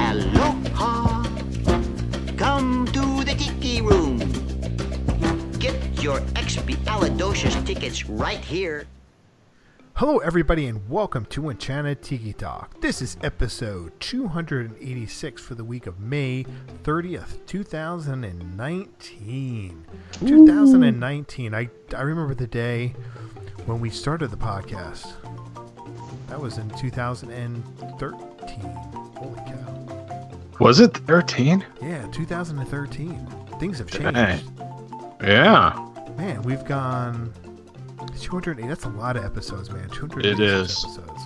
Aloha. Come to the Tiki Room. Get your Expialidocious tickets right here. Hello, everybody, and welcome to Enchanted Tiki Talk. This is episode 286 for the week of May 30th, 2019. 2019. I, I remember the day when we started the podcast. That was in 2013. Holy cow. Was it 13? Yeah, 2013. Things have changed. Dang. Yeah. Man, we've gone 280. That's a lot of episodes, man. 286 It is. episodes.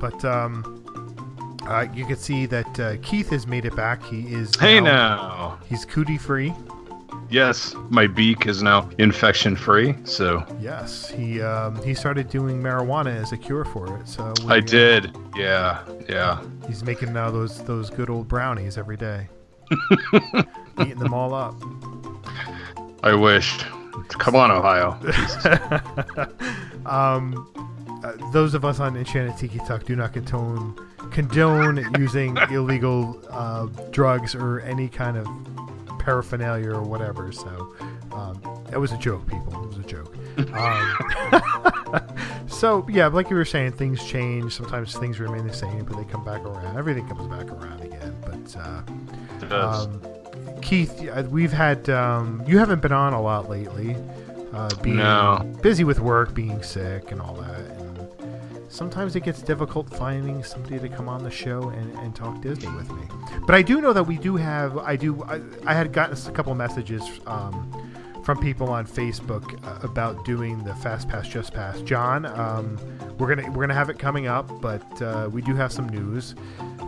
But um, uh, you can see that uh, Keith has made it back. He is Hey now. He's cootie free. Yes, my beak is now infection free, so Yes, he um, he started doing marijuana as a cure for it. So we, I uh, did. Yeah, yeah. he's making now those those good old brownies every day, eating them all up. I wished. Come on, Ohio. um, uh, those of us on Enchanted Tiki Talk do not condone condone using illegal uh, drugs or any kind of paraphernalia or whatever. So um, that was a joke, people. It was a joke. Um, so yeah, like you were saying, things change. Sometimes things remain the same, but they come back around. Everything comes back around again. But uh, It does. um, Keith, uh, we've had um, you haven't been on a lot lately. Uh, being No. busy with work, being sick, and all that. Sometimes it gets difficult finding somebody to come on the show and, and talk Disney with me. But I do know that we do have. I do. I, I had gotten a couple messages um, from people on Facebook uh, about doing the Fast Pass Just Pass. John, um, we're gonna we're gonna have it coming up, but uh, we do have some news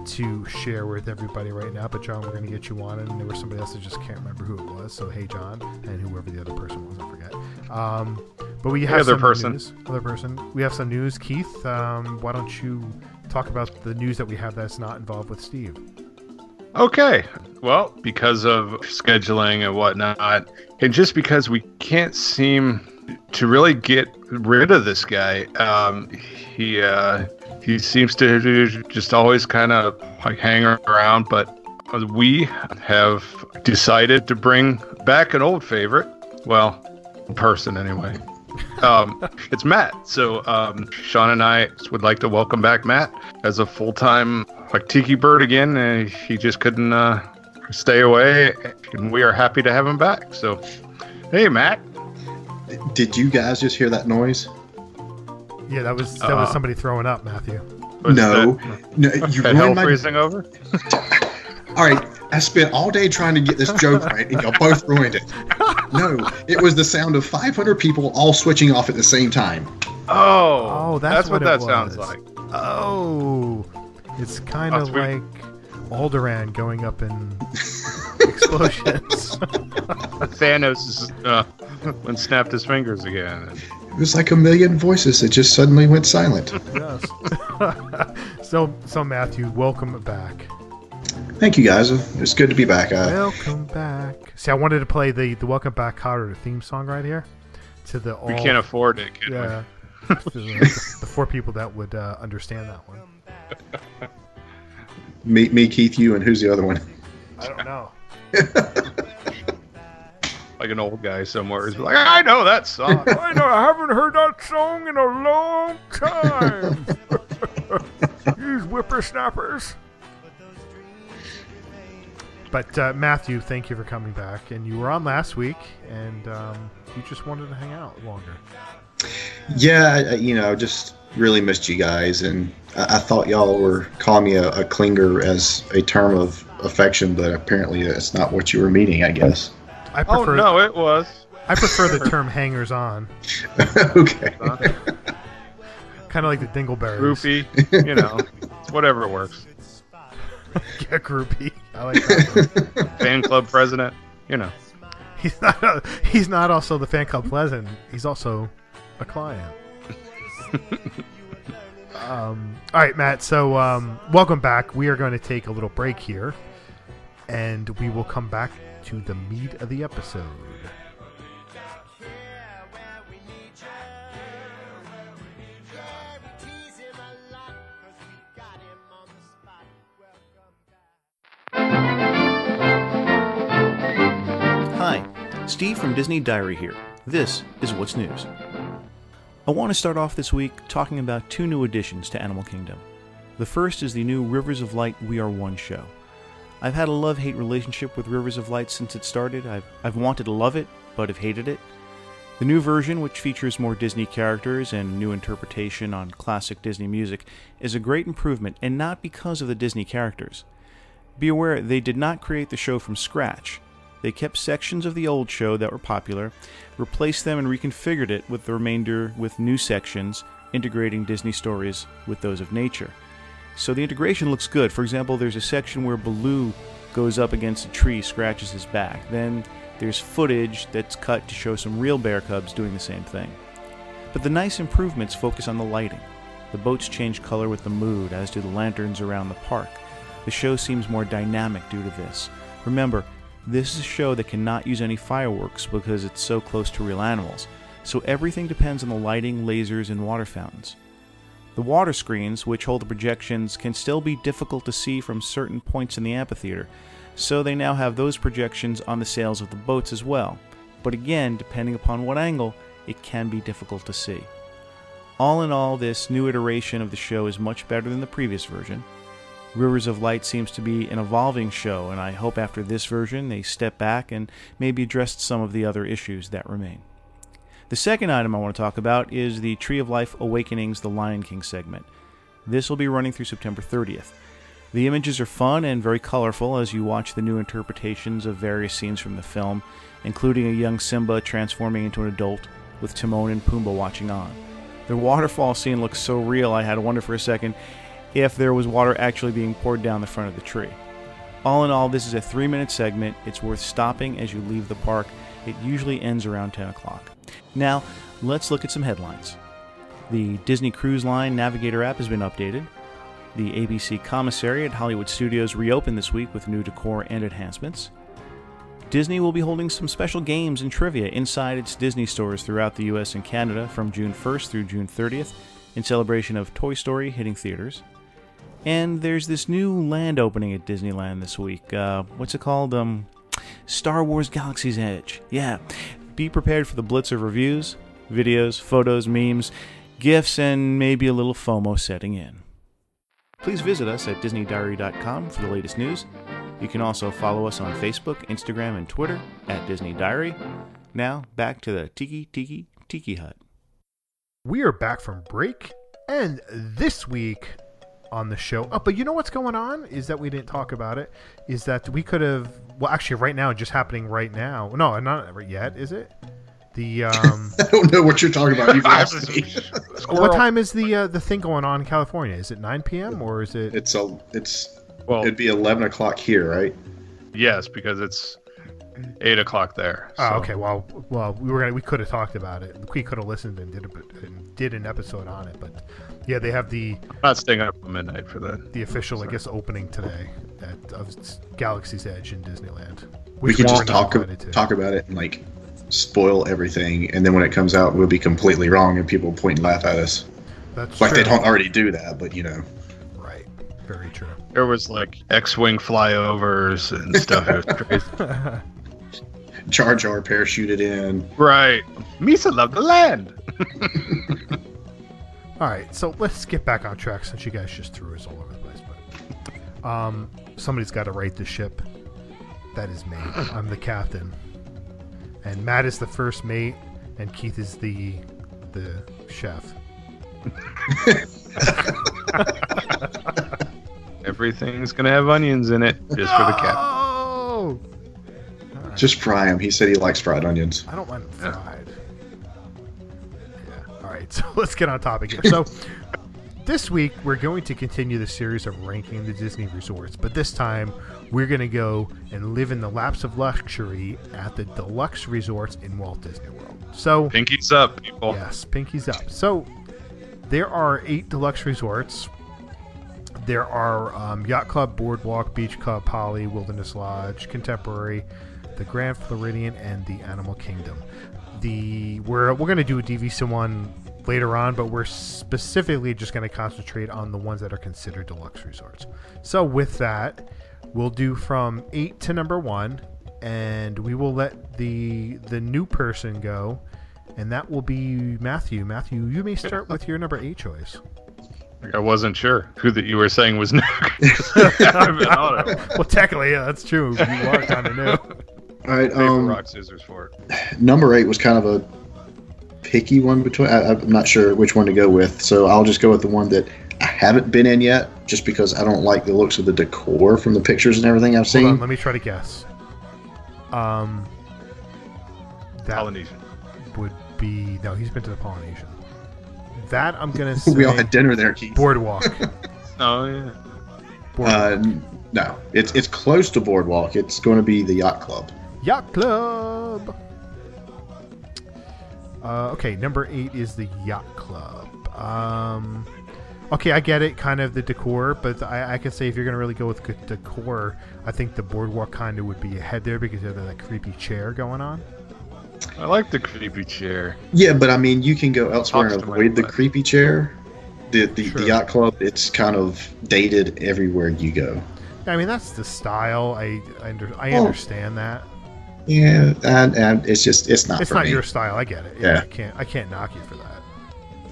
to share with everybody right now. But John, we're going to get you on, and there was somebody else I just can't remember who it was. So hey, John, and whoever the other person was, I forget. Um, but we have other some person. news. Other person. We have some news. Keith, um, why don't you talk about the news that we have that's not involved with Steve? Okay. Well, because of scheduling and whatnot, and just because we can't seem to really get rid of this guy, um, he uh, he seems to just always kind of like hang around. But we have decided to bring back an old favorite. Well, person anyway. Um, it's Matt. So um, Sean and I would like to welcome back Matt as a full-time like tiki bird again. And he just couldn't uh, stay away, and we are happy to have him back. So, hey, Matt. Did you guys just hear that noise? Yeah, that was that was Uh, somebody throwing up, Matthew. Was no, that- no, you that hell my. freezing over? All right, I spent all day trying to get this joke right, and y'all both ruined it. No, it was the sound of 500 people all switching off at the same time. Oh, Oh, that's, what, it that sounds like. Oh, it's kind of like Alderaan going up in explosions. Thanos is, uh, when snapped his fingers again. It was like a million voices that just suddenly went silent. yes. so, so Matthew, welcome back. Thank you guys. It's good to be back. Uh, Welcome back. See, I wanted to play the the Welcome Back Kotter theme song right here to the all. We can't afford it, can? Yeah. to the, the four people that would uh, understand that one. me, me, Keith, you, and who's the other one? I don't know. Like an old guy somewhere. He's like, I know that song. I know. I haven't heard that song in a long time. These whippersnappers. But uh, Matthew, thank you for coming back. And you were on last week, and um, you just wanted to hang out longer. Yeah, I- you know, I just really missed you guys, and I, I thought y'all were calling me a, a clinger as a term of affection, but apparently it's not what you were meaning. I guess. I Oh prefer no, it was. I prefer the term hangers on, okay. kind of like the Dingleberries. Groupie, you know, whatever works. yeah, groupie. I like that. Fan club president, you know. he's not. A, he's not also the fan club pleasant. He's also a client. um, all right, Matt. So um, welcome back. We are going to take a little break here, and we will come back to the meat of the episode. Steve from Disney Diary here. This is What's News. I want to start off this week talking about two new additions to Animal Kingdom. The first is the new Rivers of Light We Are One show. I've had a love hate relationship with Rivers of Light since it started. I've, I've wanted to love it, but have hated it. The new version, which features more Disney characters and new interpretation on classic Disney music, is a great improvement, and not because of the Disney characters. Be aware they did not create the show from scratch. They kept sections of the old show that were popular, replaced them and reconfigured it with the remainder with new sections, integrating Disney stories with those of nature. So the integration looks good. For example, there's a section where Baloo goes up against a tree, scratches his back. Then there's footage that's cut to show some real bear cubs doing the same thing. But the nice improvements focus on the lighting. The boats change color with the mood, as do the lanterns around the park. The show seems more dynamic due to this. Remember, this is a show that cannot use any fireworks because it's so close to real animals, so everything depends on the lighting, lasers, and water fountains. The water screens, which hold the projections, can still be difficult to see from certain points in the amphitheater, so they now have those projections on the sails of the boats as well. But again, depending upon what angle, it can be difficult to see. All in all, this new iteration of the show is much better than the previous version. Rivers of Light seems to be an evolving show, and I hope after this version they step back and maybe address some of the other issues that remain. The second item I want to talk about is the Tree of Life Awakenings The Lion King segment. This will be running through September 30th. The images are fun and very colorful as you watch the new interpretations of various scenes from the film, including a young Simba transforming into an adult, with Timon and Pumbaa watching on. The waterfall scene looks so real I had to wonder for a second if there was water actually being poured down the front of the tree. All in all, this is a three minute segment. It's worth stopping as you leave the park. It usually ends around 10 o'clock. Now, let's look at some headlines. The Disney Cruise Line Navigator app has been updated. The ABC Commissary at Hollywood Studios reopened this week with new decor and enhancements. Disney will be holding some special games and trivia inside its Disney stores throughout the US and Canada from June 1st through June 30th in celebration of Toy Story hitting theaters. And there's this new land opening at Disneyland this week. Uh, what's it called? Um, Star Wars Galaxy's Edge. Yeah. Be prepared for the blitz of reviews, videos, photos, memes, gifs, and maybe a little FOMO setting in. Please visit us at DisneyDiary.com for the latest news. You can also follow us on Facebook, Instagram, and Twitter at Disney Diary. Now, back to the Tiki Tiki Tiki Hut. We are back from break, and this week on the show. Oh, but you know what's going on is that we didn't talk about it. Is that we could have? Well, actually, right now, just happening right now. No, not yet. Is it? The um, I don't know what you're talking about. You've asked me. what time is the uh, the thing going on in California? Is it 9 p.m. or is it? It's a. It's. Well, It'd be 11 o'clock here, right? yes, because it's eight o'clock there. Oh, okay. Well, well, we were gonna, we could have talked about it. We could have listened and did a, bit- and did an episode on it. But yeah, they have the I'm not staying up till midnight for that. the official, I guess, opening today at of Galaxy's Edge in Disneyland. We which could just talk invited to. talk about it and like spoil everything, and then when it comes out, we'll be completely wrong, and people point and laugh at us. That's like they don't already do that, but you know. Right. Very true. There was like X-wing flyovers and stuff. It was crazy. Jar Jar parachuted in. right. Misa loved the land. All right, so let's get back on track since you guys just threw us all over the place. But um, somebody's got to right the ship. That is me. I'm the captain. And Matt is the first mate, and Keith is the the chef. Everything's gonna have onions in it, just for the cat. Oh! Just fry him. He said he likes fried onions. I don't want them fried. Yeah. All right. So let's get on topic here. So this week we're going to continue the series of ranking the Disney resorts, but this time we're going to go and live in the laps of luxury at the deluxe resorts in Walt Disney World. So Pinkies up, people. Yes, pinkies up. So there are eight deluxe resorts. There are um, Yacht Club, Boardwalk, Beach Club, Poly, Wilderness Lodge, Contemporary, the Grand Floridian, and the Animal Kingdom. The we're we're going to do a DVC one later on, but we're specifically just going to concentrate on the ones that are considered deluxe resorts. So with that, we'll do from eight to number one, and we will let the the new person go, and that will be Matthew. Matthew, you may start with your number eight choice. I wasn't sure who that you were saying was next. I've been on it. well, technically, yeah, that's true. You are kind of new. All right. Paper, Um, rock, scissors for it. number eight was kind of a picky one between. I, I'm not sure which one to go with, so I'll just go with the one that I haven't been in yet, just because I don't like the looks of the decor from the pictures and everything I've Hold seen. on, let me try to guess. Um, that Polynesian. would be no. He's been to the Polynesian. That I'm gonna say. we all had dinner there, Keith. Boardwalk. Oh yeah. Boardwalk. Uh, no, it's it's close to Boardwalk. It's going to be the Yacht Club. Yacht Club. Uh, okay, number eight is the Yacht Club. Um, okay, I get it, kind of the decor, but I, I can say if you're gonna really go with good decor, I think the boardwalk kind of would be ahead there because you have that creepy chair going on. I like the creepy chair. Yeah, but I mean, you can go elsewhere and avoid the butt. creepy chair. The the, the Yacht Club, it's kind of dated everywhere you go. I mean, that's the style. I I, under, I Well, understand that. Yeah, and, and it's just it's not. It's for not me. your style. I get it. Yeah. I can't I can't knock you for that.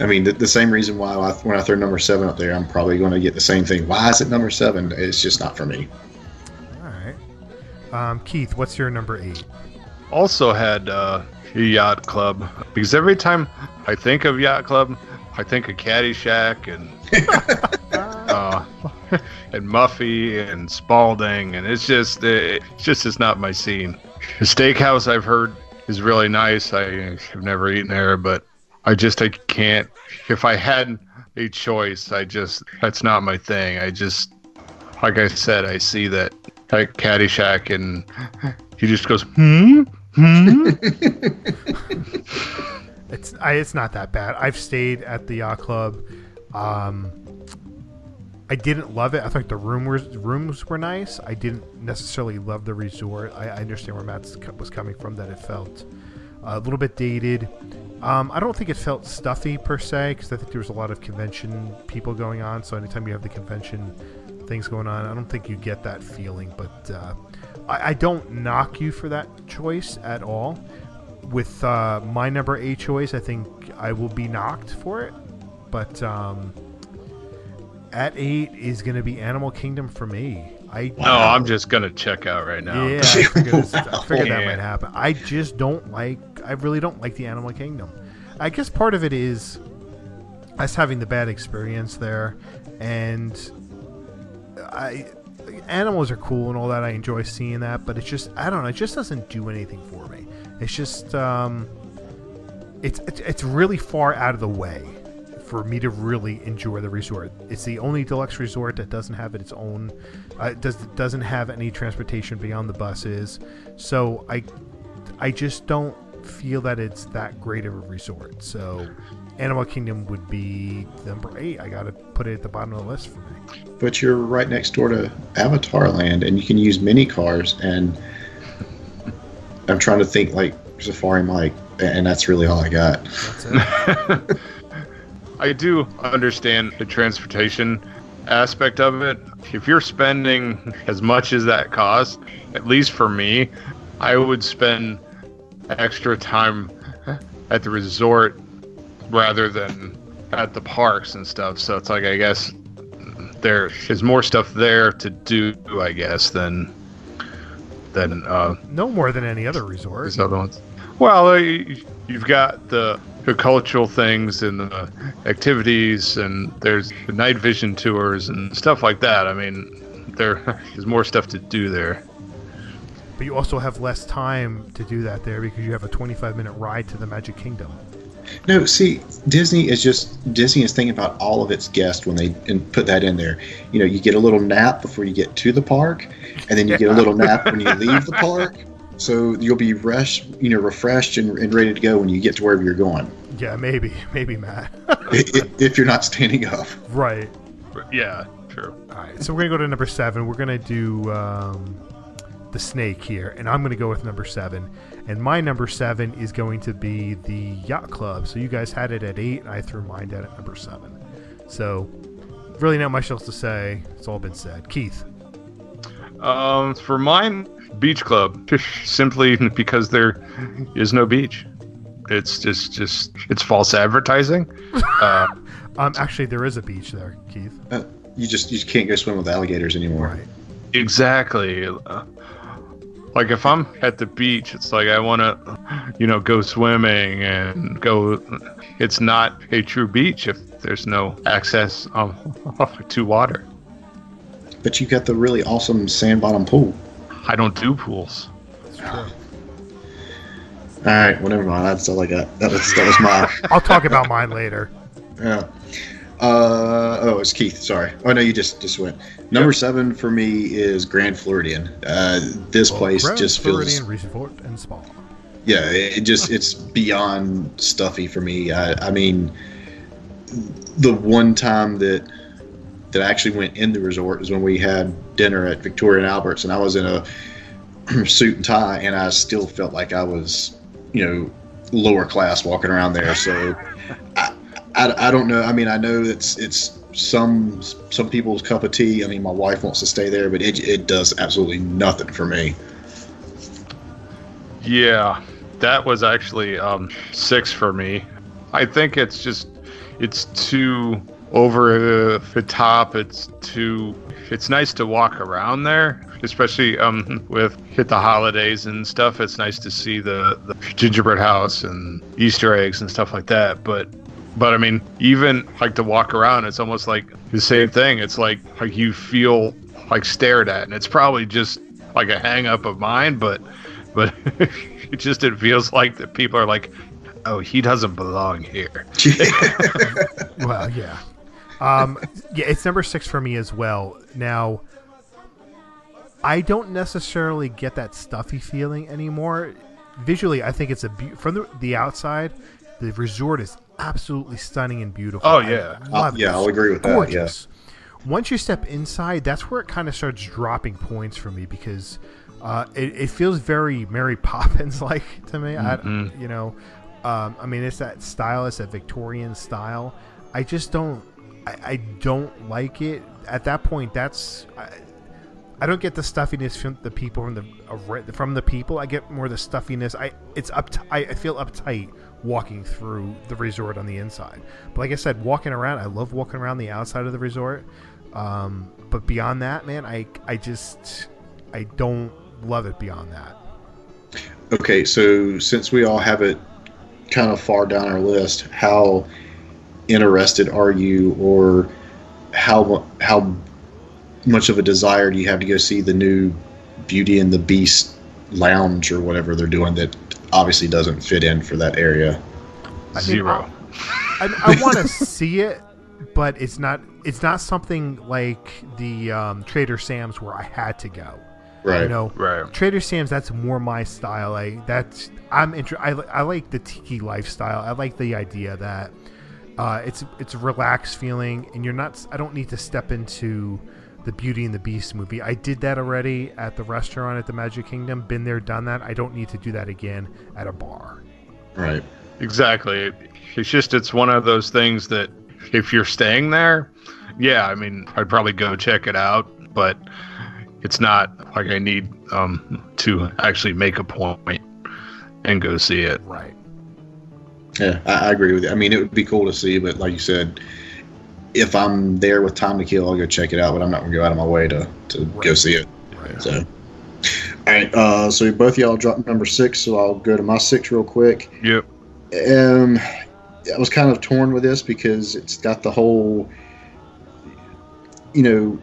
I mean, the, the same reason why I, when I throw number seven up there, I'm probably going to get the same thing. Why is it number seven? It's just not for me. All right. Um, Keith, what's your number eight? Also had uh, a yacht club because every time I think of yacht club, I think of Caddyshack and uh, and Muffy and Spalding, and it's just it's just it's not my scene. The steakhouse I've heard is really nice. I have never eaten there, but I just I can't. If I had a choice, I just that's not my thing. I just like I said, I see that like Caddyshack, and he just goes hmm hmm. It's I, it's not that bad. I've stayed at the yacht club. Um, I didn't love it. I thought the room was, rooms were nice. I didn't necessarily love the resort. I, I understand where Matt was coming from. That it felt a little bit dated. Um, I don't think it felt stuffy per se because I think there was a lot of convention people going on. So anytime you have the convention things going on, I don't think you get that feeling. But uh, I, I don't knock you for that choice at all. With uh, my number eight choice, I think I will be knocked for it. But um, at eight is going to be Animal Kingdom for me. I No, I'm just gonna check out right now. yeah, I figured, this- I figured that Yeah. might happen. I just don't like. I really don't like the Animal Kingdom. I guess part of it is us having the bad experience there, and I animals are cool and all that. I enjoy seeing that, but it's just I don't know. It just doesn't do anything for me. It's just um, it's it's, it's really far out of the way for me to really enjoy the resort. It's the only deluxe resort that doesn't have its own, uh, does doesn't have any transportation beyond the buses. So I, I just don't feel that it's that great of a resort. So, Animal Kingdom would be number eight. I got to put it at the bottom of the list for me. But you're right next door to Avatar Land, and you can use mini cars. And I'm trying to think like Safari Mike, and that's really all I got. I do understand the transportation aspect of it. If you're spending as much as that cost, at least for me, I would spend extra time at the resort rather than at the parks and stuff. So it's like I guess there is more stuff there to do, I guess, than than uh, No more than any other resort. these other ones. Well, uh, you've got the, the cultural things and the activities, and there's the night vision tours and stuff like that. I mean, there is more stuff to do there. But you also have less time to do that there because you have a 25 minute ride to the Magic Kingdom. No, see, Disney is just Disney is thinking about all of its guests when they and put that in there. You know, you get a little nap before you get to the park, and then you get a little nap when you leave the park. So you'll be fresh, you know, refreshed and, and ready to go when you get to wherever you're going. Yeah, maybe, maybe Matt. I- i- if you're not standing up. right. Yeah, true. All right, so we're gonna go to number seven. We're gonna do um, the snake here, and I'm gonna go with number seven. And my number seven is going to be the yacht club. So you guys had it at eight, I threw mine down at number seven. So really not much else to say. It's all been said. Keith. Um, for mine, beach club, simply because there is no beach. It's just, just it's false advertising. Uh, Um, actually, there is a beach there, Keith. Uh, you just you just can't go swim with alligators anymore. Right. exactly. Uh, like if I'm at the beach, it's like I want to, you know, go swimming and go. It's not a true beach if there's no access um, to water. But you got the really awesome sand bottom pool. I don't do pools. That's true. All right, well, never mind. That's all I got. That was that was my. I'll talk about mine later. Yeah. Uh, oh, it's Keith. Sorry. Oh no, you just just went. Number seven for me is Grand Floridian. Uh, this place Grand just feels. Floridian Resort and Spa. Yeah, it it just it's beyond stuffy for me. I, I mean, the one time that that I actually went in the resort is when we had dinner at Victoria and Alberts, and I was in a suit and tie, and I still felt like I was, you know, lower class walking around there. So I, I, I don't know. I mean, I know it's it's some some people's cup of tea. I mean, my wife wants to stay there, but it it does absolutely nothing for me. Yeah, that was actually um, six for me. I think it's just it's too over the top. It's too. It's nice to walk around there, especially um, with hit the holidays and stuff. It's nice to see the, the gingerbread house and Easter eggs and stuff like that. But but I mean, even like to walk around, it's almost like the same thing. It's like like you feel like stared at, and it's probably just like a hang up of mine, but but it just it feels like that people are like, oh, he doesn't belong here. Well, yeah. Um, yeah, it's number six for me as well. Now, I don't necessarily get that stuffy feeling anymore. Visually, I think it's a be- from the, the outside, the resort is absolutely stunning and beautiful. Oh, yeah. Uh, yeah, I'll agree with that, yeah. Once you step inside, that's where it kind of starts dropping points for me because uh, it, it feels very Mary Poppins like to me. I, you know, um, I mean, it's that style, it's that Victorian style. I just don't, I, I don't like it. At that point, that's. I, I don't get the stuffiness from the people from the from the people. I get more the stuffiness. I it's up. I, I feel uptight walking through the resort on the inside. But like I said, walking around, I love walking around the outside of the resort. Um, but beyond that, man, I I just I don't love it beyond that. Okay, so since we all have it kind of far down our list, how interested are you, or how how much of a desire do you have to go see the new Beauty and the Beast lounge or whatever they're doing that obviously doesn't fit in for that area? I mean, Zero. I, I want to see it, but it's not it's not something like the um, Trader Sam's where I had to go. Right. You know, Right. Trader Sam's that's more my style. Like that's I'm inter- I, I like the tiki lifestyle. I like the idea that uh, it's it's a relaxed feeling, and you're not. I don't need to step into the Beauty and the Beast movie. I did that already at the restaurant at the Magic Kingdom. Been there, done that. I don't need to do that again at a bar. Right. Exactly. It's just it's one of those things that if you're staying there, yeah, I mean, I'd probably go check it out, but it's not like I need um, to actually make a point and go see it. Right. Yeah, I, I agree with you. I mean, it would be cool to see, but like you said, if I'm there with time to kill, I'll go check it out. But I'm not gonna go out of my way to to go see it. Right. So, all right, uh, so both of y'all dropped number six, so I'll go to my six real quick. Yep. Um, I was kind of torn with this because it's got the whole, you know,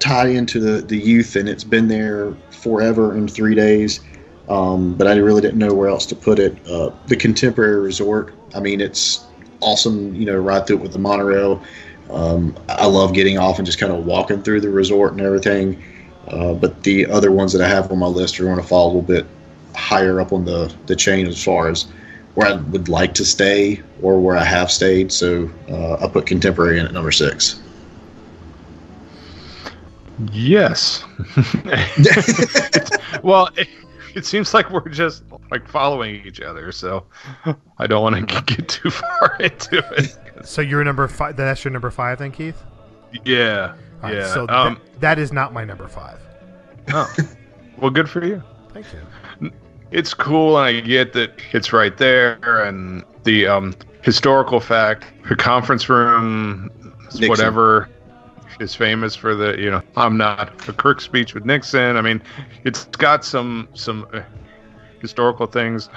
tie into the, the youth, and it's been there forever in three days. Um, but I really didn't know where else to put it. Uh, the Contemporary Resort, I mean, it's awesome, you know, ride through it with the monorail. Um, I love getting off and just kind of walking through the resort and everything. Uh, but the other ones that I have on my list are going to fall a little bit higher up on the, the chain as far as where I would like to stay or where I have stayed. So uh, I put Contemporary in at number six. Yes. well, it, it seems like we're just like following each other, so I don't want to get too far into it. So you're number five. That's your number five, then, Keith. Yeah. All right, yeah. so um, that, that is not my number five. oh. Well, good for you. Thank you. It's cool, and I get that it's right there, and the um, historical fact, the conference room, Nixon. whatever is famous for the you know I'm not a crook speech with Nixon. I mean, it's got some some uh, historical things.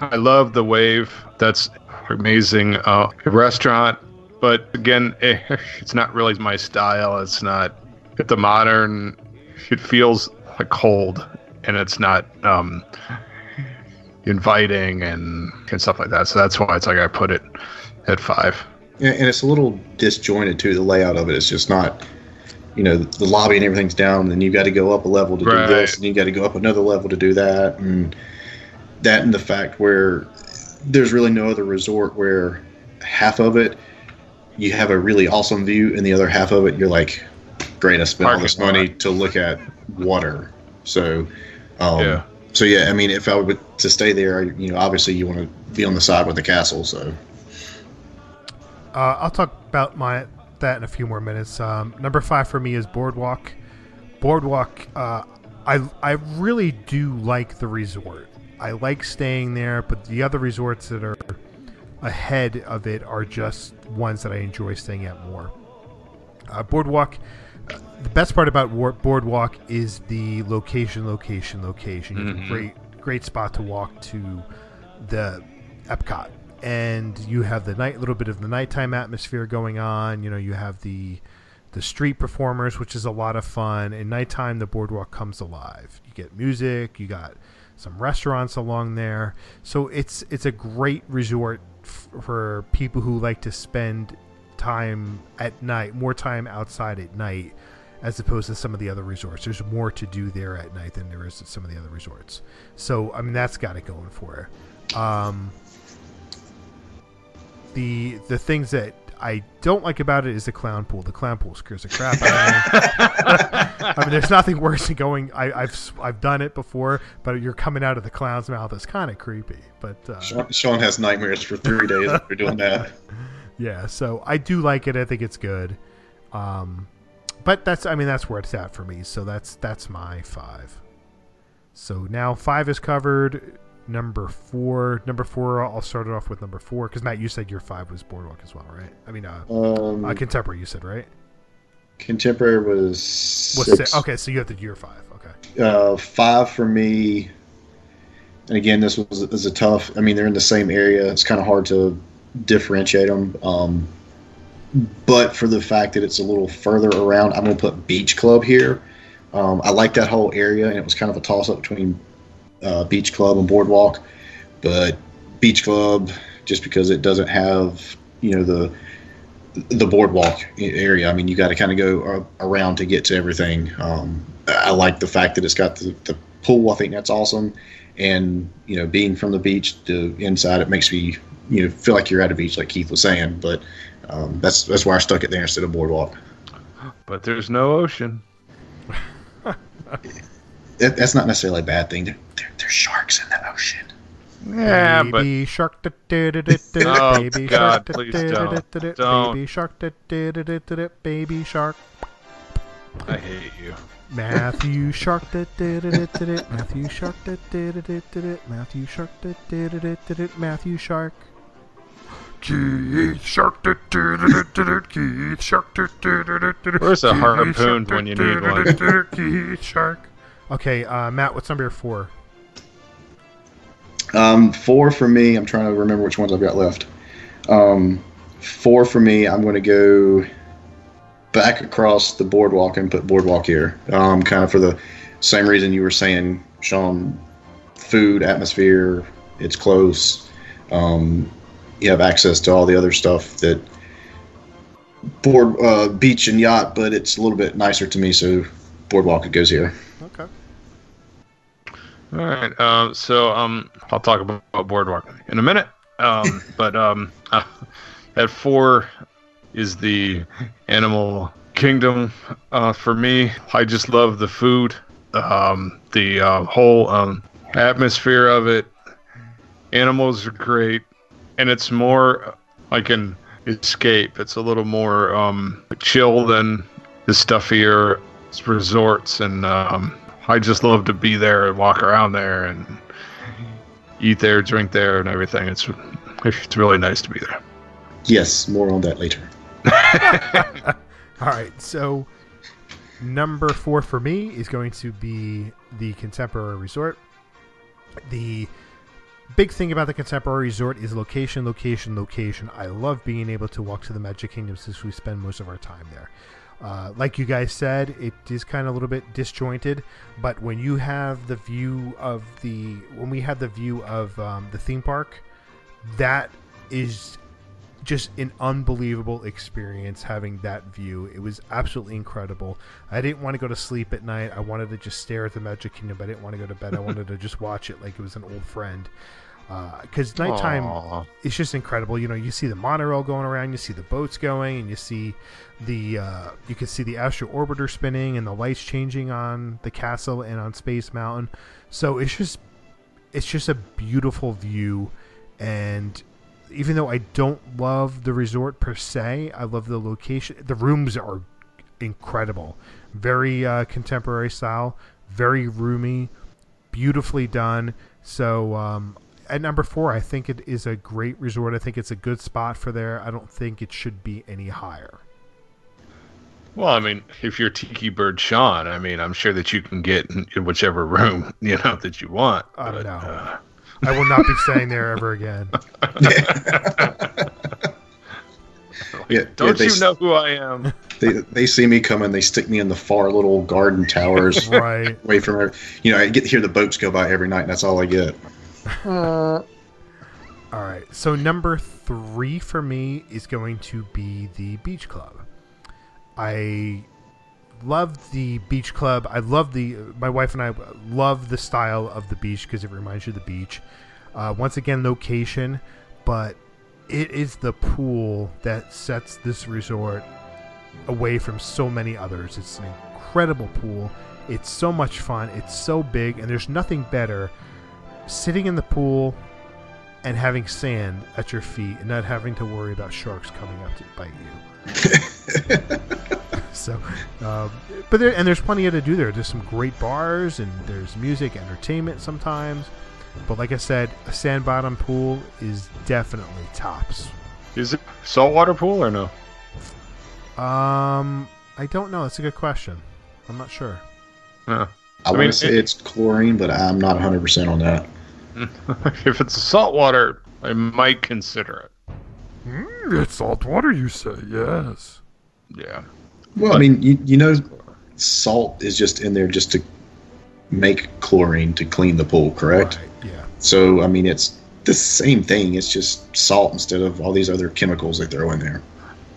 I love the wave. That's amazing uh, restaurant, but again, it's not really my style. It's not the modern. It feels like cold, and it's not um, inviting and and stuff like that. So that's why it's like I put it at five. And it's a little disjointed too. The layout of it. it is just not, you know, the lobby and everything's down, and then you've got to go up a level to Right. do this, and you've got to go up another level to do that, and that, and the fact where there's really no other resort where half of it you have a really awesome view, and the other half of it you're like, great, I spent all this money lot. to look at water. So, um, Yeah. So yeah, I mean, if I were to stay there, you know, obviously you want to be on the side with the castle. So Uh, I'll talk about my that in a few more minutes. Um, number five for me is Boardwalk. Boardwalk. Uh, I I really do like the resort. I like staying there, but the other resorts that are ahead of it are just ones that I enjoy staying at more. Uh, Boardwalk. uh, The best part about War- Boardwalk is the location, location, location. You have a Mhm. great, great spot to walk to the Epcot, and you have the night, little bit of the nighttime atmosphere going on. You know, you have the the street performers, which is a lot of fun. In nighttime, the boardwalk comes alive. You get music. You got some restaurants along there. So it's it's a great resort f- for people who like to spend time at night, more time outside at night, as opposed to some of the other resorts. There's more to do there at night than there is at some of the other resorts. So I mean, that's got it going for it. Um, the the things that I don't like about it is the clown pool. The clown pool scares the crap out of me. I mean, there's nothing worse than going. I, I've s- I've done it before, but you're coming out of the clown's mouth. It's kind of creepy. But uh, Sean, Sean has nightmares for three days after doing that. yeah, so I do like it. I think it's good. Um, but that's I mean that's where it's at for me. So that's that's my five. So now five is covered. Number four, number four. I'll start it off with number four because Matt, you said your five was Boardwalk as well, right? I mean, uh, Um, uh contemporary. You said right? Contemporary was Was six. si- okay, so you have the year five. Okay. Uh, five for me. And again, this was is a tough. I mean, they're in the same area. It's kind of hard to differentiate them. Um, but for the fact that it's a little further around, I'm going to put Beach Club here. Um, I like that whole area, and it was kind of a toss up between uh, Beach Club and Boardwalk. But Beach Club, just because it doesn't have you know the the boardwalk area. I mean, you got to kind of go around to get to everything. Um, I like the fact that it's got the, the pool. I think that's awesome. And you know, being from the beach to inside, it makes me you know feel like you're at a beach, like Keith was saying. But um, that's that's why I stuck it there instead of boardwalk. But there's no ocean. That, that's not necessarily a bad thing. There, there, there's sharks in the ocean. Yeah, but baby shark, da, da, da, da, da, Oh, baby God, shark, da, please da, da, don't. da, da, Don't. baby shark, da, da, da, da, da, da, baby shark. I hate you. Matthew Shark, da, da, da, da, da, da, Matthew Shark, da, da, da, da, da, da, Matthew Shark, da, da, da, da, da, da, Matthew Shark. Keith Shark. do, do, Keith Shark. Where's a harpoon when you need do, do, one? do, do, Keith Shark. Okay, uh, Matt, what's number four? Um, four for me. I'm trying to remember which ones I've got left. Um, four for me. I'm going to go back across the boardwalk and put boardwalk here. Um, kind of for the same reason you were saying, Sean. Food, atmosphere. It's close. Um, you have access to all the other stuff that board, uh, beach and yacht, but it's a little bit nicer to me. So boardwalk it goes here. Okay. All right. Um, so um, I'll talk about, about Boardwalk in a minute. Um, but um, uh, at four is the Animal Kingdom. Uh, for me, I just love the food, um, the uh, whole um, atmosphere of it. Animals are great, and it's more I can escape. It's a little more um, chill than the stuffier resorts and um, I just love to be there and walk around there and eat there, drink there, and everything. It's it's really nice to be there. Yes, more on that later. All right, so number four for me is going to be the Contemporary Resort. The big thing about the Contemporary Resort is location, location, location. I love being able to walk to the Magic Kingdom since we spend most of our time there. Uh, like you guys said, it is kind of a little bit disjointed, but when you have the view of the when we had the view of um, the theme park, that is just an unbelievable experience having that view. It was absolutely incredible. I didn't want to go to sleep at night. I wanted to just stare at the Magic Kingdom. I didn't want to go to bed. I wanted to just watch it like it was an old friend. Because nighttime, Aw. it's just incredible. You know, you see the monorail going around, you see the boats going, and you see the uh, you can see the astro orbiter spinning and the lights changing on the castle and on Space Mountain. So it's just it's just a beautiful view, and even though I don't love the resort per se, I love the location. The rooms are incredible, very uh, contemporary style, very roomy, beautifully done. So um, at number four, I think it is a great resort. I think it's a good spot for there. I don't think it should be any higher. Well, I mean, if you're Tiki Bird Sean, I mean, I'm sure that you can get in in whichever room you know that you want. Uh, but, no. uh, I will not be staying there ever again. Yeah, don't yeah, you they, know who I am? They, they see me coming. They stick me in the far little garden towers, right. away from. every- You know, I get to hear the boats go by every night, and that's all I get. All right. So number three for me is going to be the beach club. I love the beach club. I love the my wife and I love the style of the beach because it reminds you of the beach. Uh, once again, location, but it is the pool that sets this resort away from so many others. It's an incredible pool. It's so much fun. It's so big, and there's nothing better sitting in the pool and having sand at your feet and not having to worry about sharks coming up to bite you. so, um, but there and there's plenty to do there. There's some great bars and there's music, entertainment sometimes. But like I said, a sand bottom pool is definitely tops. Is it saltwater pool or no? Um, I don't know. That's a good question. I'm not sure. No. I, mean, want to say it- it's chlorine, but I'm not 100 percent on that. if it's salt water, I might consider it. Mm, it's salt water, you say? Yes. Yeah. Well, I mean, you you know, salt is just in there just to make chlorine to clean the pool, correct? Right. Yeah. So, I mean, it's the same thing. It's just salt instead of all these other chemicals they throw in there.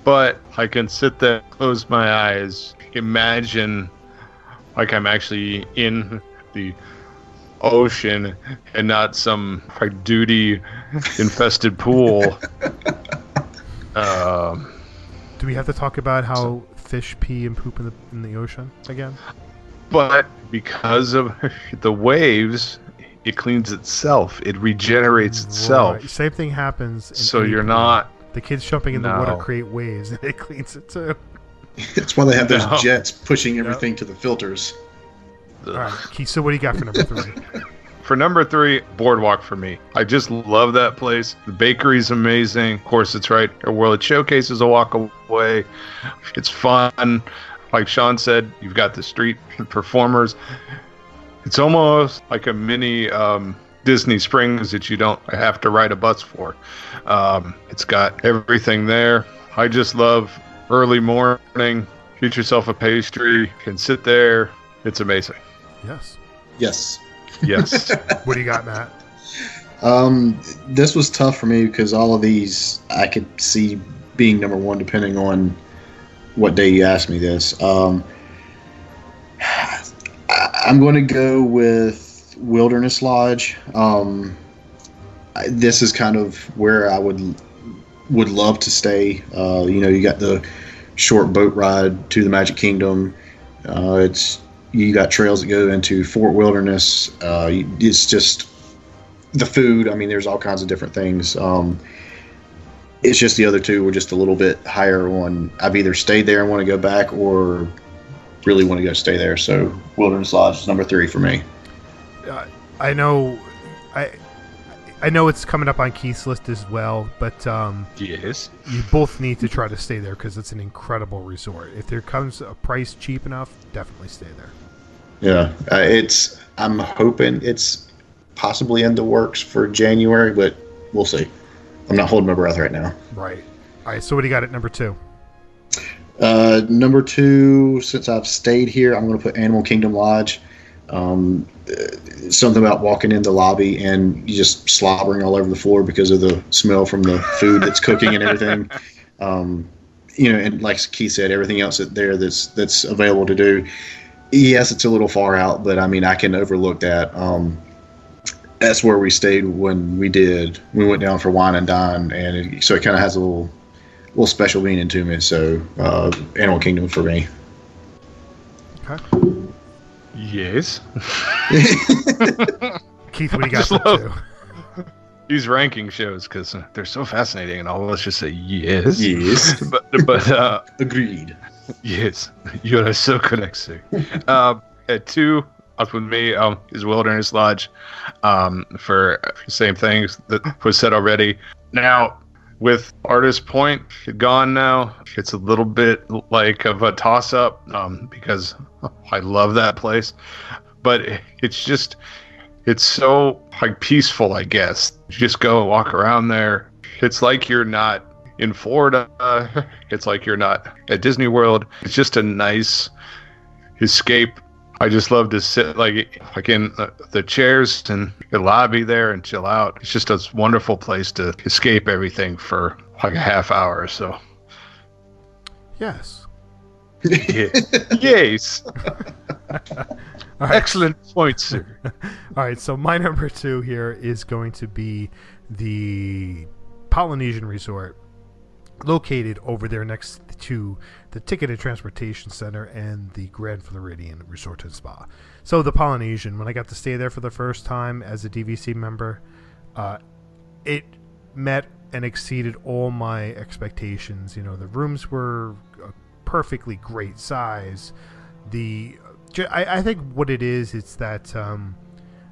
But I can sit there, close my eyes, imagine like I'm actually in the ocean and not some like duty infested pool. um, Do we have to talk about how fish pee and poop in the in the ocean again? but because of the waves, it cleans itself. It regenerates itself. Right. Same thing happens. in So you're pool. not. The kids jumping in the water create waves, and it cleans it too. That's why they have those No. jets pushing everything to the filters. All right, Keith. So what do you got for number three? for number three, Boardwalk for me. I just love that place. The bakery's amazing. Of course, it's right where World Showcase is a walk away. It's fun. Like Sean said, you've got the street performers. It's almost like a mini um, Disney Springs that you don't have to ride a bus for. Um, it's got everything there. I just love early morning. Get yourself a pastry, can sit there. It's amazing. Yes. Yes. Yes. What do you got, Matt? Um, this was tough for me because all of these I could see being number one depending on what day you asked me this. Um, I, I'm going to go with Wilderness Lodge. Um, I, this is kind of where I would would love to stay. Uh, you know, you got the short boat ride to the Magic Kingdom. Uh, it's you got trails that go into Fort Wilderness. Uh, it's just the food. I mean, there's all kinds of different things. Um, it's just the other two were just a little bit higher on. I've either stayed there and want to go back, or really want to go stay there. So Wilderness Lodge is number three for me. Uh, I know, I I know it's coming up on Keith's list as well, but um, yes. you both need to try to stay there because it's an incredible resort. If there comes a price cheap enough, definitely stay there. Yeah, uh, it's. I'm hoping it's possibly in the works for January, but we'll see. I'm not holding my breath right now. Right. All right. So what do you got at number two? Uh, number two, since I've stayed here, I'm going to put Animal Kingdom Lodge. Um, something about walking in the lobby and you just slobbering all over the floor because of the smell from the food that's cooking and everything. Um, you know, and like Keith said, everything else that there that's that's available to do. Yes, it's a little far out, but I mean, I can overlook that. Um, that's where we stayed when we did. We went down for wine and dine, and it, so it kind of has a little little special meaning to me. So, uh, Animal Kingdom for me. Okay. Yes. Keith, what do you got Just for love- two? These ranking shows because they're so fascinating, and I'll let's just say yes. Yes. but but uh, Agreed. yes, you are so correct, sir. uh, at two, up with me um, is Wilderness Lodge. Um, for same things that was said already. Now, with Artist Point gone now, it's a little bit like of a toss up um, because I love that place, but it's just it's so like peaceful. I guess you just go and walk around there. It's like you're not in Florida. It's like you're not at Disney World. It's just a nice escape. I just love to sit like like in the, chairs and the lobby there and chill out. It's just a wonderful place to escape everything for like a half hour or so. Yes. Yeah. yes. Right. Excellent point, sir. All right. So my number two here is going to be the Polynesian Resort, located over there next to the Ticket and Transportation Center and the Grand Floridian Resort and Spa. So the Polynesian, when I got to stay there for the first time as a DVC member, uh, it met and exceeded all my expectations. You know, the rooms were a perfectly great size. The I, I think what it is, it's that um,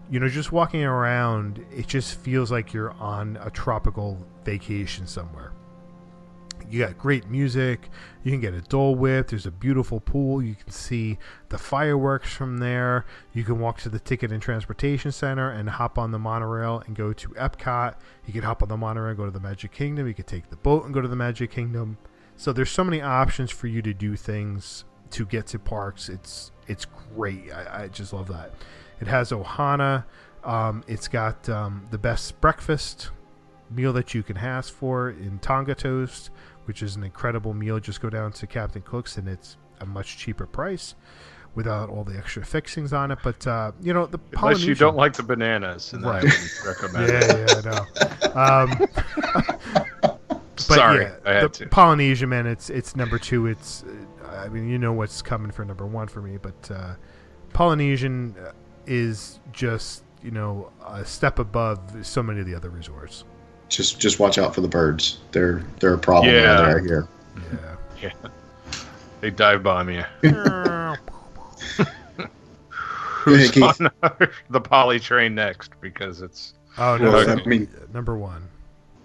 you know, just walking around, it just feels like you're on a tropical vacation somewhere. You got great music. You can get a Dole Whip. There's a beautiful pool. You can see the fireworks from there. You can walk to the Ticket and Transportation Center and hop on the monorail and go to Epcot. You can hop on the monorail and go to the Magic Kingdom. You could take the boat and go to the Magic Kingdom. So there's so many options for you to do things to get to parks. It's it's great. I, I just love that. It has Ohana. Um, it's got um, the best breakfast meal that you can ask for in Tonga Toast, which is an incredible meal. Just go down to Captain Cook's and it's a much cheaper price without all the extra fixings on it. But uh, you know the Unless you don't like the bananas, and Right. I recommend it. yeah, yeah, I know. Um, but Sorry, yeah, I had the to. Polynesian man, it's it's number two. It's, I mean, you know what's coming for number one for me, but uh, Polynesian is just you know a step above so many of the other resorts. Just just watch out for the birds. They're they're a problem Yeah. when they're here. Yeah. yeah. They dive bomb you. who's Keith. on the poly train next because it's Oh no, Well, so- I mean- number one.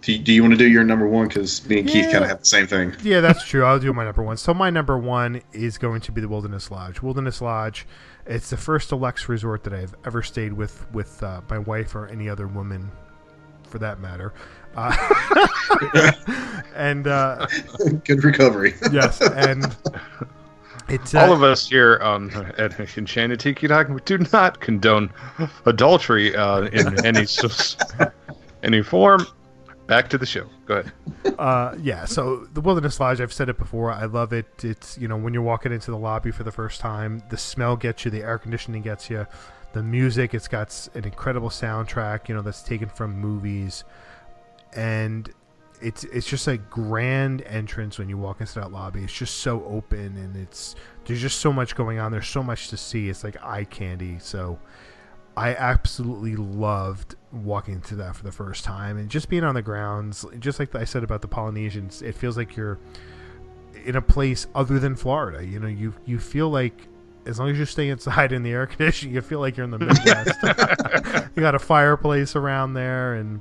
Do you, do you want to do your number one? Because me and Keith kind of have the same thing. Yeah, that's true. I'll do my number one. So my number one is going to be the Wilderness Lodge. Wilderness Lodge. It's the first deluxe resort that I've ever stayed with with uh, my wife or any other woman, for that matter. Uh, and uh, Good recovery. yes, and it's uh, all of us here um, at Enchanted Tiki Talk. We do not condone adultery uh, in any any form. Back to the show. Go ahead. uh, yeah, so the Wilderness Lodge, I've said it before. I love it. It's, you know, when you're walking into the lobby for the first time, the smell gets you, the air conditioning gets you, the music, it's got an incredible soundtrack, you know, that's taken from movies. And it's it's just a grand entrance when you walk into that lobby. It's just so open and it's there's just so much going on. There's so much to see. It's like eye candy. So I absolutely loved walking to that for the first time and just being on the grounds. Just like I said about the Polynesians, it feels like you're in a place other than Florida. You know, you you feel like as long as you stay inside in the air conditioning, you feel like you're in the Midwest. you got a fireplace around there, and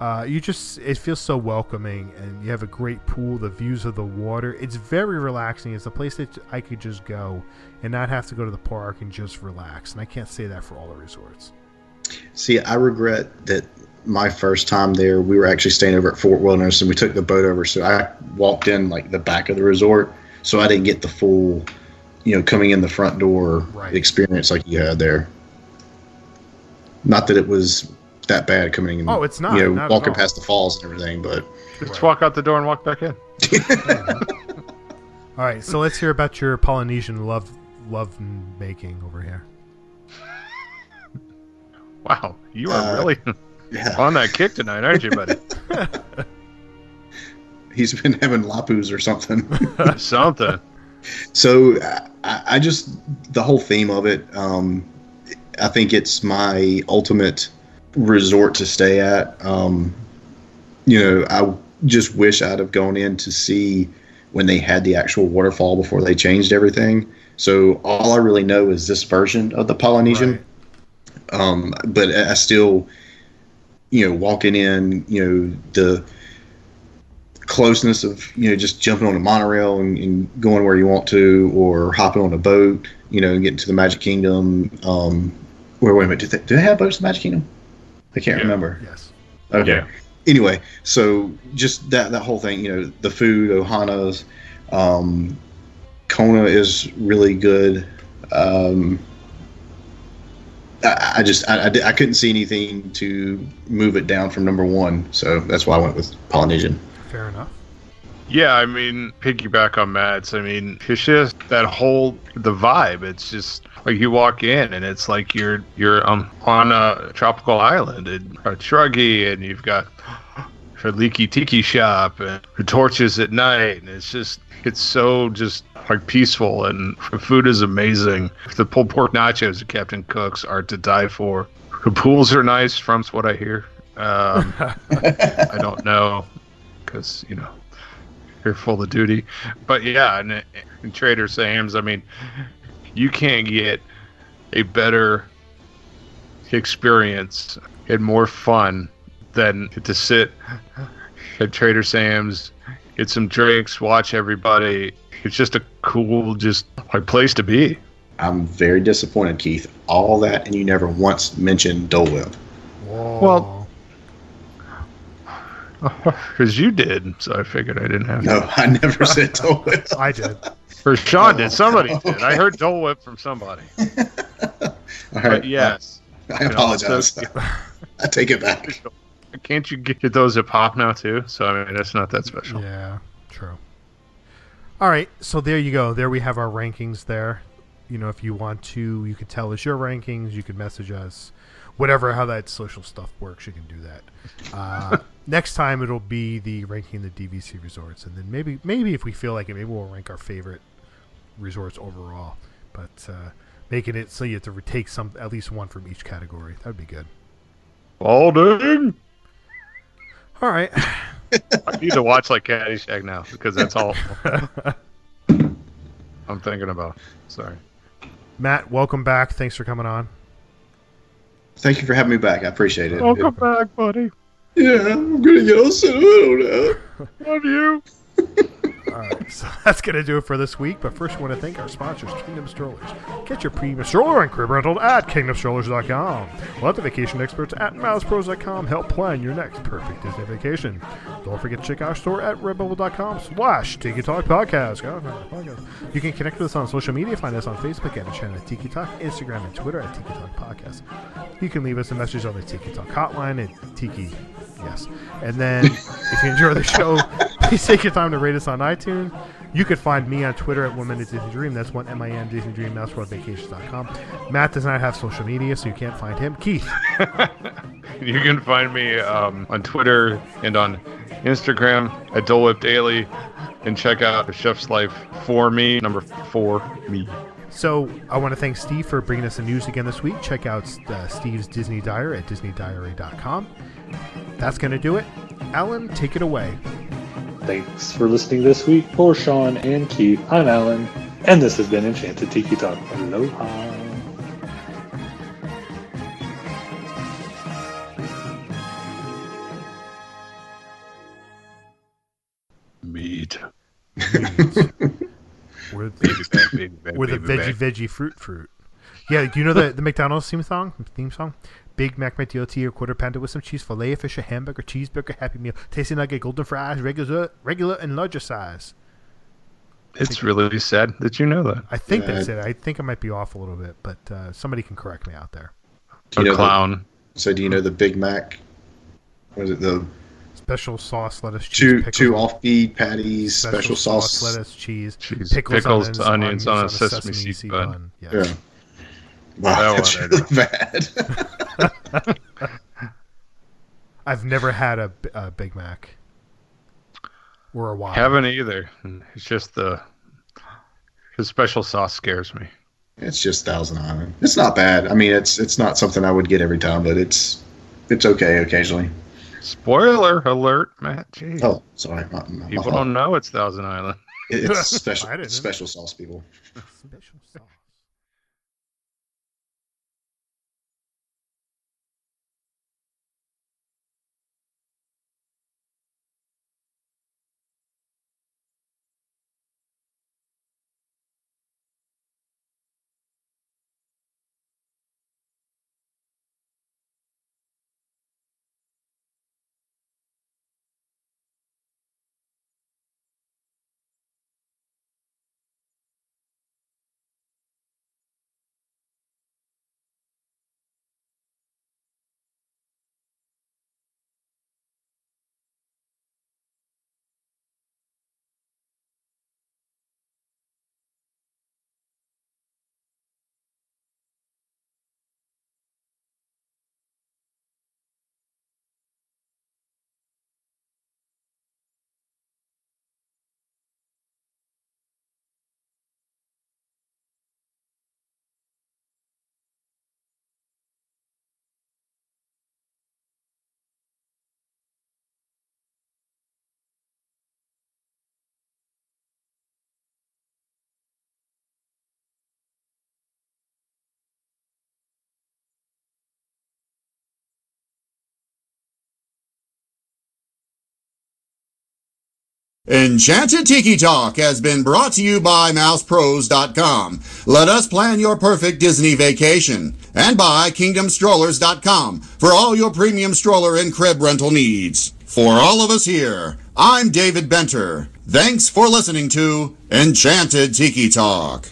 uh, you just it feels so welcoming, and you have a great pool. The views of the water, it's very relaxing. It's a place that I could just go and not have to go to the park and just relax. And I can't say that for all the resorts. See, I regret that my first time there, we were actually staying over at Fort Wilderness and we took the boat over. So I walked in like the back of the resort. So I didn't get the full, you know, coming in the front door Right. experience like you had there. Not that it was that bad coming in. Oh, it's not, You know, not walking past the falls and everything, but Let's walk out the door and walk back in. All right, so let's hear about your Polynesian love love making over here. Wow, you are Uh, really yeah, on that kick tonight, aren't you, buddy? he's been having lapus or something. Something. So I, I just the whole theme of it. Um, I think it's my ultimate resort to stay at. Um, you know, I just wish I'd have gone in to see when they had the actual waterfall before they changed everything. So all I really know is this version of the Polynesian. Right. Um, but I still, you know, walking in, you know, the closeness of you know just jumping on a monorail and, and going where you want to, or hopping on a boat, you know, and getting to the Magic Kingdom. Um, where wait a minute, do they, do they have boats in the Magic Kingdom? I can't Yeah. remember. Yes. Okay. Yeah. Anyway, so just that that whole thing, you know, the food, Ohana's, um, Kona is really good. Um, I, I just I, I, I couldn't see anything to move it down from number one, so that's why I went with Polynesian. Fair enough. Yeah, I mean, piggyback on Matt's. I mean, it's just that whole the vibe. It's just like you walk in and it's like you're you're um on a tropical island and a truggy and you've got a leaky tiki shop and torches at night and it's just it's so just like peaceful and the food is amazing. The pulled pork nachos at Captain Cook's are to die for. The pools are nice, from what I hear. Um, I don't know because you know you're full of duty. But yeah, and, and Trader Sam's, I mean, you can't get a better experience and more fun than to sit at Trader Sam's, get some drinks, watch everybody. It's just a cool, just like place to be. I'm very disappointed, Keith. All that, and you never once mentioned Dole Whip. Whoa. Well- Because you did, so I figured I didn't have to. No, I never said Dole Whip. I did. Or Sean did. Somebody did. I heard Dole Whip from somebody. All But right, yes. I apologize. I take it back. Can't you get those at Pop now too? So I mean, that's not that special. Yeah, true. All right, so there you go. There we have our rankings. There, you know, if you want to, you can tell us your rankings. You can message us, whatever how that social stuff works. You can do that. Uh, next time it'll be the ranking the DVC resorts, and then maybe maybe if we feel like it, maybe we'll rank our favorite resorts overall. But uh, making it so you have to take some at least one from each category. That'd be good. Balding. All right. I need to watch like Caddyshack now because that's all I'm thinking about. Sorry. Matt, welcome back. Thanks for coming on. Thank you for having me back. I appreciate it. Welcome back, buddy. Yeah, I'm gonna get all sentimental now. Love you. All right, so that's going to do it for this week. But first, we want to thank our sponsors, Kingdom Strollers. Get your premium stroller and crib rental at kingdomstrollers.com. Let the vacation experts at mousepros.com help plan your next perfect Disney vacation. Don't forget to check our store at redbubble.com slash Tiki Talk Podcast. You can connect with us on social media. Find us on Facebook at the channel at Tiki Talk, Instagram and Twitter at Tiki Talk Podcast. You can leave us a message on the Tiki Talk hotline at Tiki Yes. And then if you enjoy the show, please take your time to rate us on iTunes. You could find me on Twitter at One Minute Disney Dream. That's one M I N Disney Dream, MouseWorldVacations.com. Matt does not have social media, so you can't find him. Keith. you can find me um, on Twitter and on Instagram at Dole Whip Daily. And check out Chef's Life for me, number four, me. So I want to thank Steve for bringing us the news again this week. Check out uh, Steve's Disney Diary at DisneyDiary.com. That's going to do it. Alan, take it away. Thanks for listening this week for Sean and Keith. I'm Alan, and this has been Enchanted Tiki Talk. Aloha. Meat. We're, we're the veggie veggie fruit fruit. Yeah, do you know the, the McDonald's theme song? Theme song? Big Mac McDLT or quarter pounder with some cheese, filet of fish, a hamburger, cheeseburger, Happy Meal, tasty nugget, golden fries, regular, regular and larger size. It's really sad that you know that. I think that's it. I think I might be off a little bit, but uh, somebody can correct me out there. Do you A know clown. The, so do you know the Big Mac? Was it the Special sauce, lettuce, cheese, two pickles, two off-feed patties, special, sauce? lettuce, cheese, Cheese, pickles, pickles, onions, onions on a sesame seed bun. Yes. Yeah. Wow, That that's I really bad. I've never had a Big Mac or a Whopper. Haven't either. It's just the the special sauce scares me. It's just Thousand Island. It's not bad. I mean, it's it's not something I would get every time, but it's it's okay occasionally. Spoiler alert, Matt. Jeez. Oh, sorry. My, my People fault. don't know it's Thousand Island. It's special special sauce, people. Special sauce. Enchanted Tiki Talk has been brought to you by MousePros.com. Let us plan your perfect Disney vacation. And by KingdomStrollers.com for all your premium stroller and crib rental needs. For all of us here, I'm David Benter. Thanks for listening to Enchanted Tiki Talk.